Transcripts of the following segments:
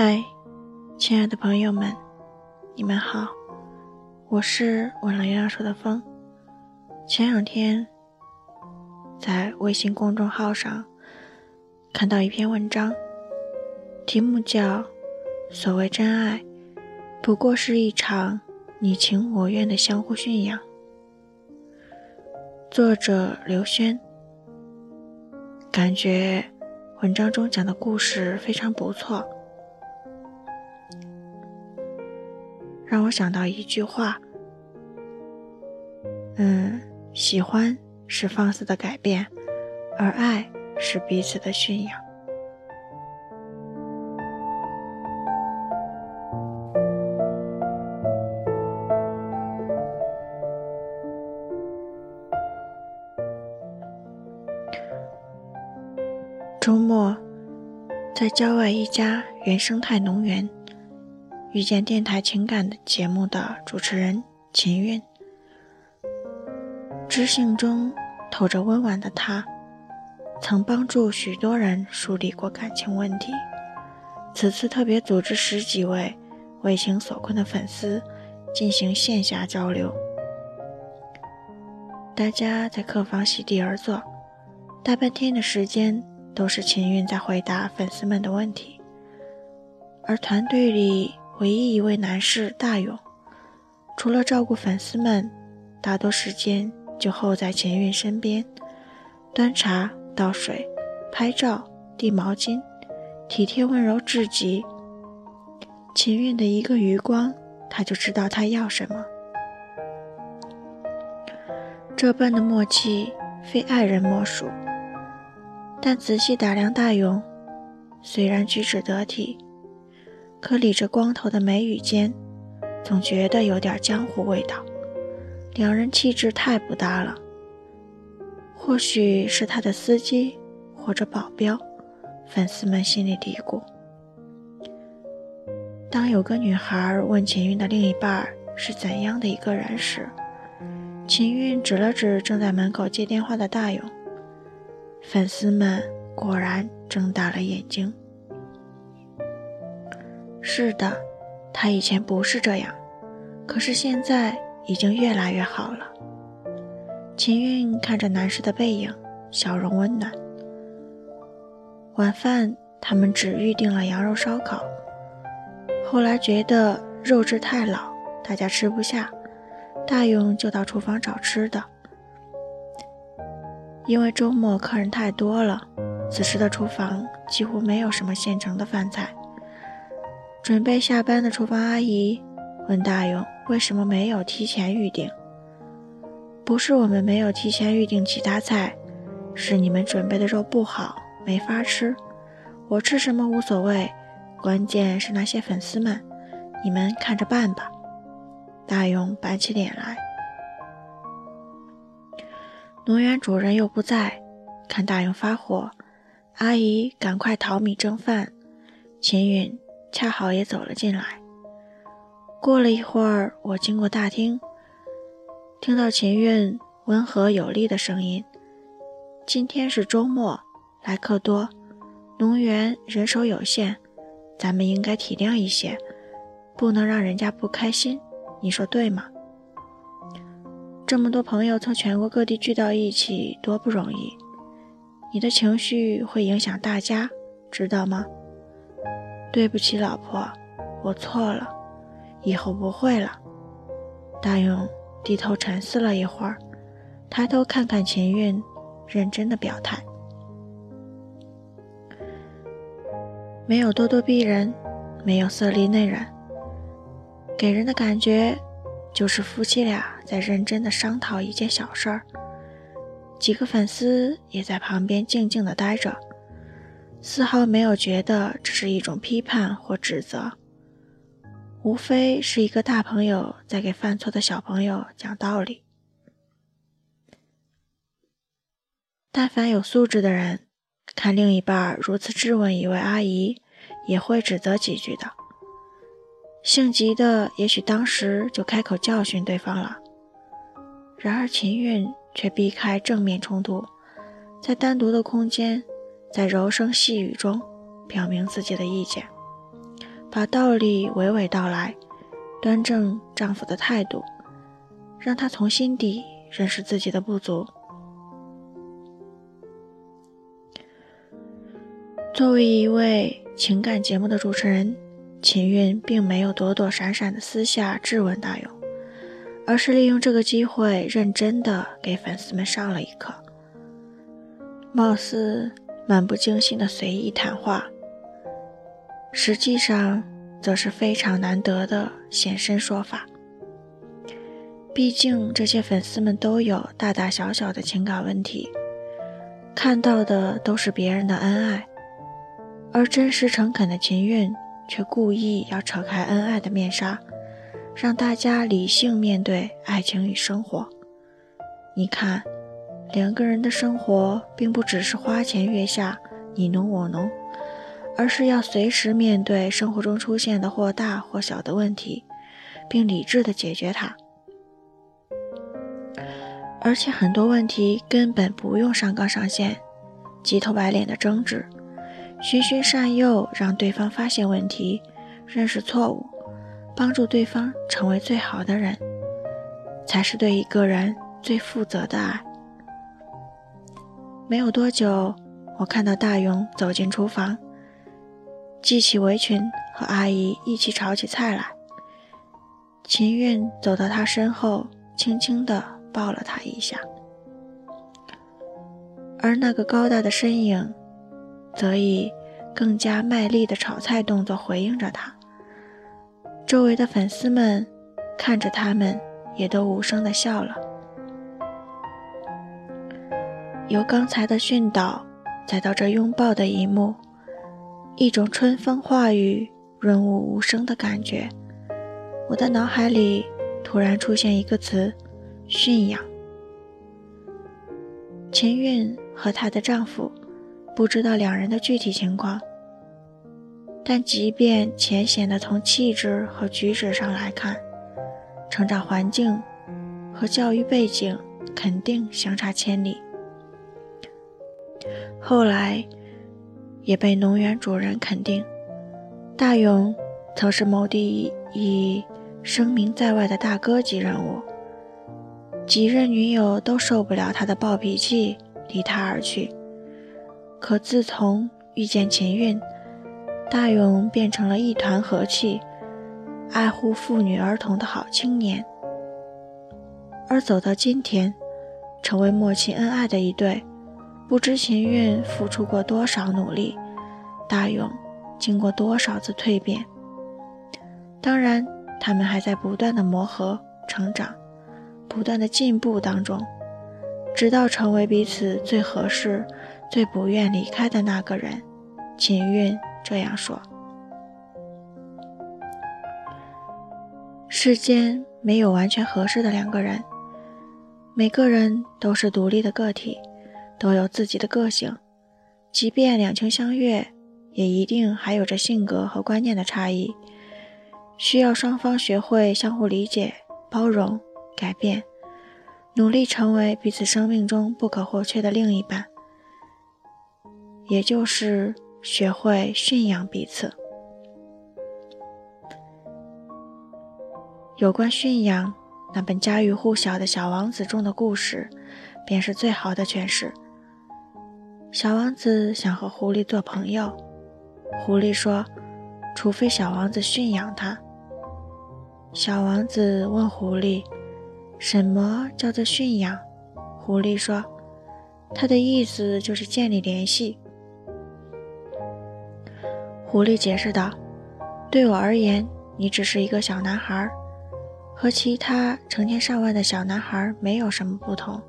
嗨，亲爱的朋友们，你们好，我是闻了月亮说的风。前两天在微信公众号上看到一篇文章，题目叫《所谓真爱，不过是一场你情我愿的相互驯养》，作者刘轩。感觉文章中讲的故事非常不错。让我想到一句话，嗯，喜欢是放肆的改变，而爱是彼此的驯养。周末，在郊外一家原生态农园。遇见电台情感的节目的主持人秦韵，知性中透着温婉的她，曾帮助许多人梳理过感情问题。此次特别组织十几位为情所困的粉丝进行线下交流。大家在客房席地而坐，大半天的时间都是秦韵在回答粉丝们的问题，而团队里。唯一一位男士大勇，除了照顾粉丝们，大多时间就候在秦韵身边，端茶倒水、拍照、递毛巾，体贴温柔至极。秦韵的一个余光，他就知道他要什么。这般的默契，非爱人莫属。但仔细打量大勇，虽然举止得体。可理着光头的眉宇间，总觉得有点江湖味道，两人气质太不搭了。或许是他的司机或者保镖，粉丝们心里嘀咕。当有个女孩问秦韵的另一半是怎样的一个人时，秦韵指了指正在门口接电话的大勇，粉丝们果然睁大了眼睛。是的，他以前不是这样，可是现在已经越来越好了。秦韵看着男士的背影，笑容温暖。晚饭他们只预定了羊肉烧烤，后来觉得肉质太老，大家吃不下，大勇就到厨房找吃的。因为周末客人太多了，此时的厨房几乎没有什么现成的饭菜。准备下班的厨房阿姨问大勇：“为什么没有提前预定？”“不是我们没有提前预定其他菜，是你们准备的肉不好，没法吃。我吃什么无所谓，关键是那些粉丝们，你们看着办吧。”大勇板起脸来。农园主人又不在，看大勇发火，阿姨赶快淘米蒸饭。秦允。恰好也走了进来。过了一会儿，我经过大厅，听到秦韵温和有力的声音：“今天是周末，来客多，农园人手有限，咱们应该体谅一些，不能让人家不开心。你说对吗？这么多朋友从全国各地聚到一起，多不容易，你的情绪会影响大家，知道吗？”对不起，老婆，我错了，以后不会了。大勇低头沉思了一会儿，抬头看看秦韵，认真的表态：“没有咄咄逼人，没有色厉内荏，给人的感觉就是夫妻俩在认真的商讨一件小事儿。”几个粉丝也在旁边静静的待着。丝毫没有觉得这是一种批判或指责，无非是一个大朋友在给犯错的小朋友讲道理。但凡有素质的人，看另一半如此质问一位阿姨，也会指责几句的。性急的也许当时就开口教训对方了。然而秦韵却避开正面冲突，在单独的空间。在柔声细语中表明自己的意见。把道理娓娓道来，端正丈夫的态度，让他从心底认识自己的不足。作为一位情感节目的主持人，秦韵并没有躲躲闪闪的私下质问大勇，而是利用这个机会认真的给粉丝们上了一课。貌似漫不经心的随意谈话，实际上则是非常难得的现身说法。毕竟这些粉丝们都有大大小小的情感问题，看到的都是别人的恩爱。而真实诚恳的秦韵却故意要扯开恩爱的面纱，让大家理性面对爱情与生活。你看，两个人的生活并不只是花前月下你侬我侬，而是要随时面对生活中出现的或大或小的问题，并理智的解决它。而且很多问题根本不用上纲上线，急头白脸的争执。循循善诱，让对方发现问题，认识错误，帮助对方成为最好的人，才是对一个人最负责的爱。没有多久，我看到大勇走进厨房，系起围裙，和阿姨一起炒起菜来。秦韵走到他身后，轻轻地抱了他一下，而那个高大的身影。则以更加卖力的炒菜动作回应着他。周围的粉丝们看着他们，也都无声的笑了。由刚才的训导，再到这拥抱的一幕，一种春风化雨、润物无声的感觉，我的脑海里突然出现一个词：驯养。秦韵和她的丈夫。不知道两人的具体情况，但即便浅显的从气质和举止上来看，成长环境和教育背景肯定相差千里。后来也被农园主人肯定，大勇曾是某地已声名在外的大哥级人物，几任女友都受不了他的暴脾气，离他而去。可自从遇见秦韵，大勇变成了一团和气、爱护妇女儿童的好青年。而走到今天，成为默契恩爱的一对，不知秦韵付出过多少努力，大勇经过多少次蜕变。当然，他们还在不断的磨合、成长、不断的进步当中，直到成为彼此最合适。最不愿离开的那个人，秦韵这样说：“世间没有完全合适的两个人，每个人都是独立的个体，都有自己的个性。即便两情相悦，也一定还有着性格和观念的差异，需要双方学会相互理解、包容、改变，努力成为彼此生命中不可或缺的另一半。”也就是学会驯养彼此。有关驯养，那本家喻户晓的小王子中的故事，便是最好的诠释。小王子想和狐狸做朋友，狐狸说：“除非小王子驯养它。”小王子问狐狸：“什么叫做驯养？”狐狸说：“他的意思就是建立联系。”狐狸解释道：“对我而言，你只是一个小男孩，和其他成千上万的小男孩没有什么不同。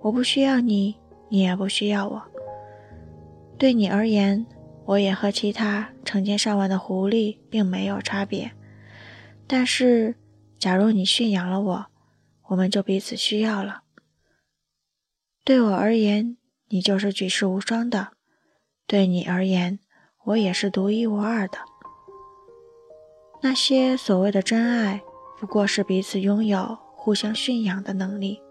我不需要你，你也不需要我。对你而言，我也和其他成千上万的狐狸并没有差别。但是，假如你驯养了我，我们就彼此需要了。对我而言，你就是举世无双的；对你而言，”我也是独一无二的。那些所谓的真爱，不过是彼此拥有、互相驯养的能力。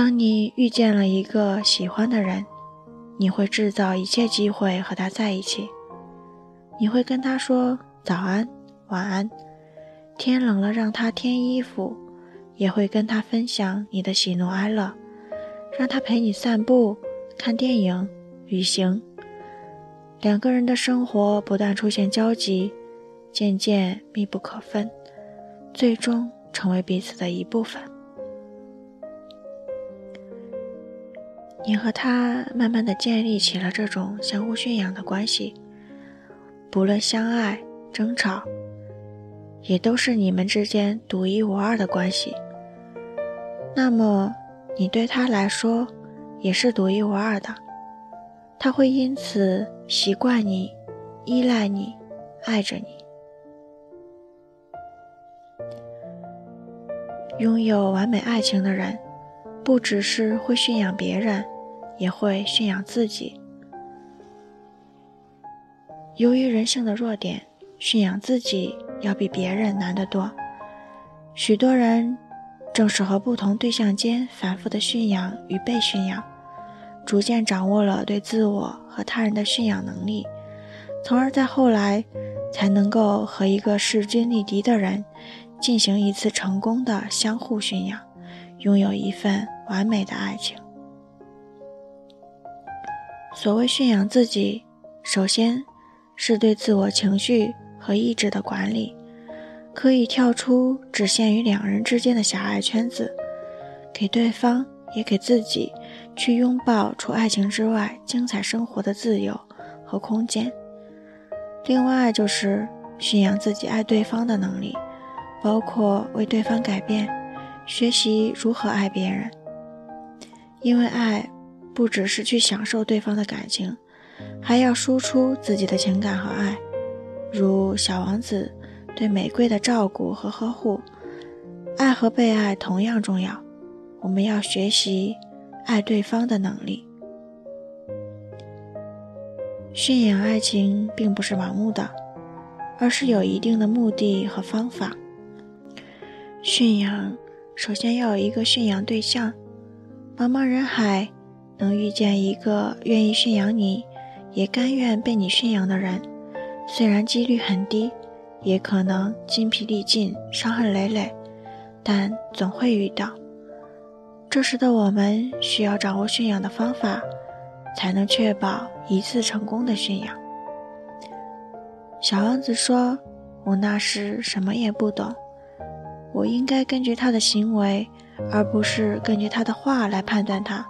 当你遇见了一个喜欢的人，你会制造一切机会和他在一起。你会跟他说早安、晚安，天冷了让他添衣服，也会跟他分享你的喜怒哀乐，让他陪你散步、看电影、旅行。两个人的生活不断出现交集，渐渐密不可分，最终成为彼此的一部分。你和他慢慢的建立起了这种相互驯养的关系，不论相爱、争吵，也都是你们之间独一无二的关系。那么，你对他来说也是独一无二的，他会因此习惯你、依赖你、爱着你。拥有完美爱情的人。不只是会驯养别人，也会驯养自己。由于人性的弱点，驯养自己要比别人难得多。许多人正是和不同对象间反复的驯养与被驯养，逐渐掌握了对自我和他人的驯养能力，从而在后来才能够和一个势均力敌的人进行一次成功的相互驯养。拥有一份完美的爱情。所谓驯养自己，首先是对自我情绪和意志的管理，可以跳出只限于两人之间的狭隘圈子，给对方也给自己去拥抱除爱情之外精彩生活的自由和空间。另外就是驯养自己爱对方的能力，包括为对方改变。学习如何爱别人，因为爱不只是去享受对方的感情，还要输出自己的情感和爱。如小王子对玫瑰的照顾和呵护，爱和被爱同样重要。我们要学习爱对方的能力。驯养爱情并不是盲目的，而是有一定的目的和方法。驯养。首先要有一个驯养对象，茫茫人海能遇见一个愿意驯养你，也甘愿被你驯养的人，虽然几率很低，也可能筋疲力尽、伤痕累累，但总会遇到。这时的我们需要掌握驯养的方法，才能确保一次成功的驯养。小王子说：“我那时什么也不懂。”我应该根据他的行为，而不是根据他的话来判断他。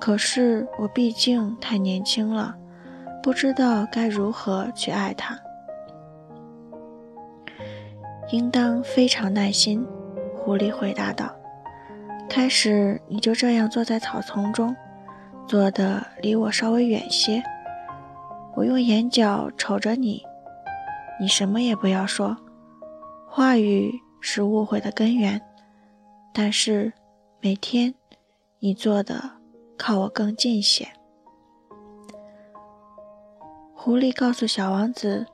可是我毕竟太年轻了，不知道该如何去爱他。应当非常耐心，狐狸回答道。开始你就这样坐在草丛中，坐的离我稍微远些。我用眼角瞅着你，你什么也不要说，话语。是误会的根源，但是每天你做的靠我更近些。狐狸告诉小王子，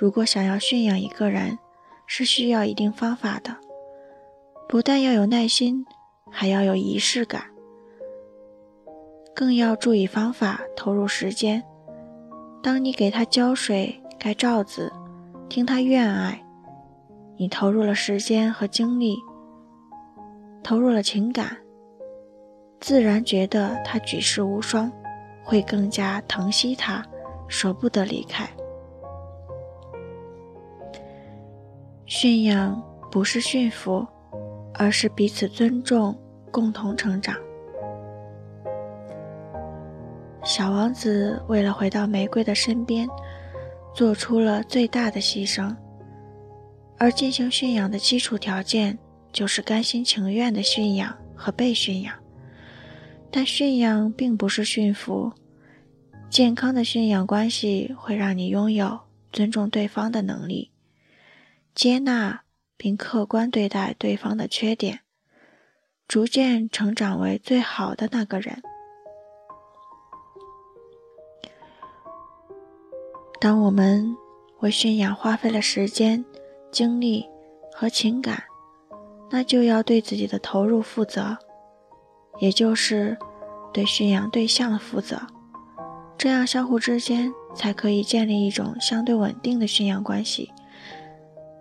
如果想要驯养一个人，是需要一定方法的，不但要有耐心，还要有仪式感，更要注意方法，投入时间。当你给他浇水、盖罩子，听他怨爱。你投入了时间和精力，投入了情感，自然觉得他举世无双，会更加疼惜他，舍不得离开。驯养不是驯服，而是彼此尊重，共同成长。小王子为了回到玫瑰的身边，做出了最大的牺牲。而进行驯养的基础条件就是甘心情愿的驯养和被驯养，但驯养并不是驯服。健康的驯养关系会让你拥有尊重对方的能力，接纳并客观对待对方的缺点，逐渐成长为最好的那个人。当我们为驯养花费了时间。精力和情感，那就要对自己的投入负责，也就是对驯养对象的负责。这样相互之间才可以建立一种相对稳定的驯养关系，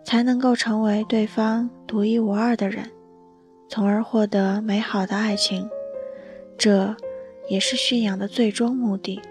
才能够成为对方独一无二的人，从而获得美好的爱情。这也是驯养的最终目的。